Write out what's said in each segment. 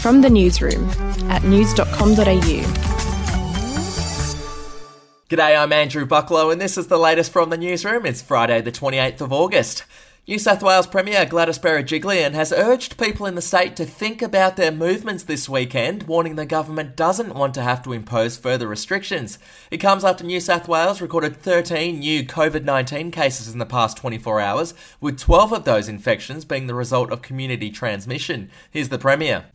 From the newsroom at news.com.au. G'day, I'm Andrew Bucklow, and this is the latest from the newsroom. It's Friday, the 28th of August. New South Wales Premier Gladys Berejiklian has urged people in the state to think about their movements this weekend, warning the government doesn't want to have to impose further restrictions. It comes after New South Wales recorded 13 new COVID 19 cases in the past 24 hours, with 12 of those infections being the result of community transmission. Here's the Premier.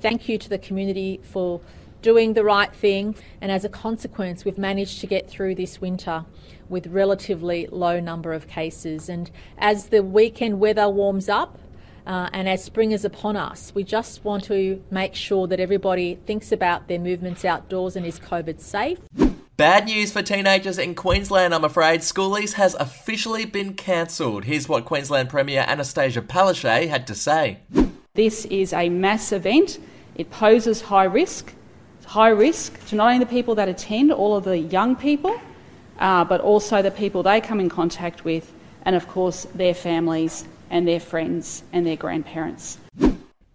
Thank you to the community for doing the right thing, and as a consequence, we've managed to get through this winter with relatively low number of cases. And as the weekend weather warms up, uh, and as spring is upon us, we just want to make sure that everybody thinks about their movements outdoors and is COVID safe. Bad news for teenagers in Queensland, I'm afraid. Schoolies has officially been cancelled. Here's what Queensland Premier Anastasia Palaszczuk had to say. This is a mass event. It poses high risk high risk to not only the people that attend, all of the young people, uh, but also the people they come in contact with, and of course their families and their friends and their grandparents.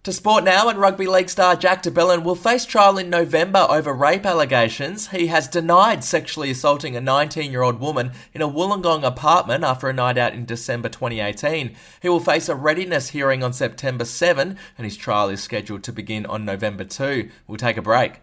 To sport now, and rugby league star Jack de Belin will face trial in November over rape allegations. He has denied sexually assaulting a 19 year old woman in a Wollongong apartment after a night out in December 2018. He will face a readiness hearing on September 7, and his trial is scheduled to begin on November 2. We'll take a break.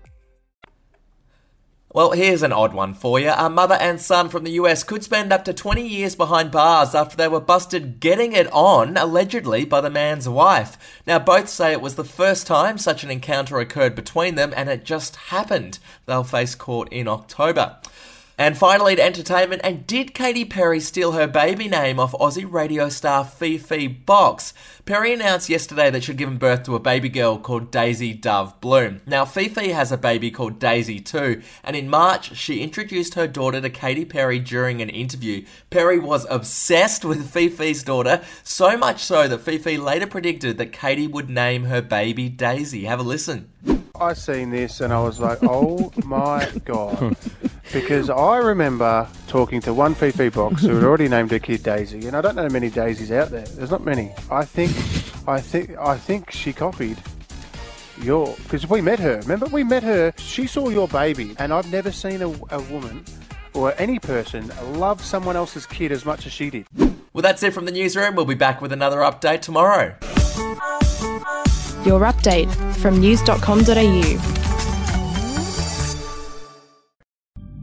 Well, here's an odd one for you. A mother and son from the US could spend up to 20 years behind bars after they were busted getting it on, allegedly, by the man's wife. Now, both say it was the first time such an encounter occurred between them and it just happened. They'll face court in October. And finally, to entertainment, and did Katy Perry steal her baby name off Aussie radio star Fifi Box? Perry announced yesterday that she'd given birth to a baby girl called Daisy Dove Bloom. Now, Fifi has a baby called Daisy too, and in March, she introduced her daughter to Katy Perry during an interview. Perry was obsessed with Fifi's daughter, so much so that Fifi later predicted that Katy would name her baby Daisy. Have a listen. I seen this and I was like, oh my god. Because I remember talking to one Fifi box who had already named her kid Daisy, and I don't know many daisies out there. There's not many. I think, I think, I think she copied your because we met her. Remember, we met her. She saw your baby, and I've never seen a, a woman or any person love someone else's kid as much as she did. Well, that's it from the newsroom. We'll be back with another update tomorrow. Your update from news.com.au.